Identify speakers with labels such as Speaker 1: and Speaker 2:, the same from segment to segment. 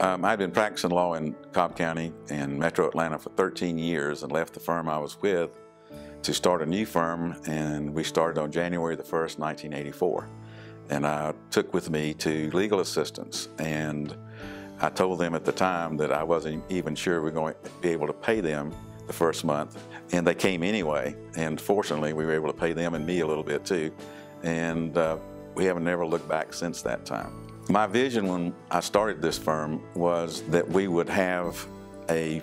Speaker 1: Um, I'd been practicing law in Cobb County and Metro Atlanta for 13 years and left the firm I was with to start a new firm, and we started on January the 1st, 1984. And I took with me two legal assistants, and I told them at the time that I wasn't even sure we were going to be able to pay them the first month, and they came anyway. And fortunately, we were able to pay them and me a little bit too, and uh, we haven't never looked back since that time. My vision when I started this firm was that we would have a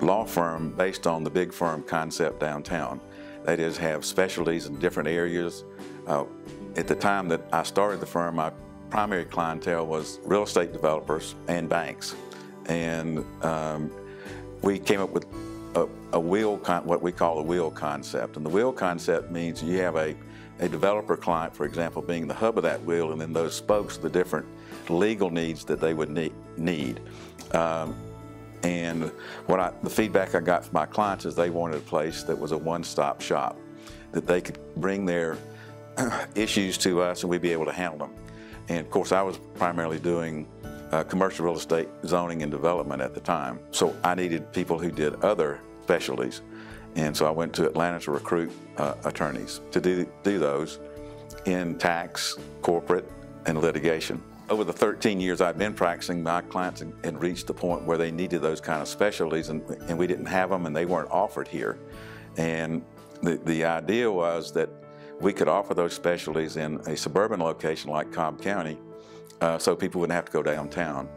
Speaker 1: law firm based on the big firm concept downtown. That is, have specialties in different areas. Uh, at the time that I started the firm, my primary clientele was real estate developers and banks. And um, we came up with a, a wheel, what we call a wheel concept. And the wheel concept means you have a, a developer client, for example, being the hub of that wheel, and then those spokes, the different legal needs that they would need. Um, and what I, the feedback I got from my clients is they wanted a place that was a one-stop shop, that they could bring their issues to us and we'd be able to handle them. And of course, I was primarily doing uh, commercial real estate zoning and development at the time. So I needed people who did other specialties. And so I went to Atlanta to recruit uh, attorneys to do, do those in tax, corporate, and litigation. Over the 13 years I've been practicing, my clients had reached the point where they needed those kind of specialties and, and we didn't have them and they weren't offered here. And the, the idea was that we could offer those specialties in a suburban location like Cobb County uh, so people wouldn't have to go downtown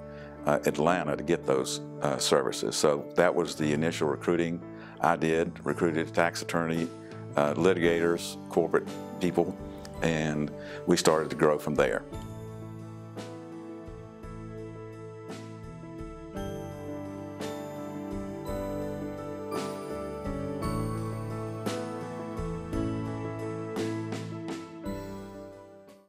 Speaker 1: uh, Atlanta to get those uh, services. So that was the initial recruiting I did, recruited a tax attorney, uh, litigators, corporate people, and we started to grow from there.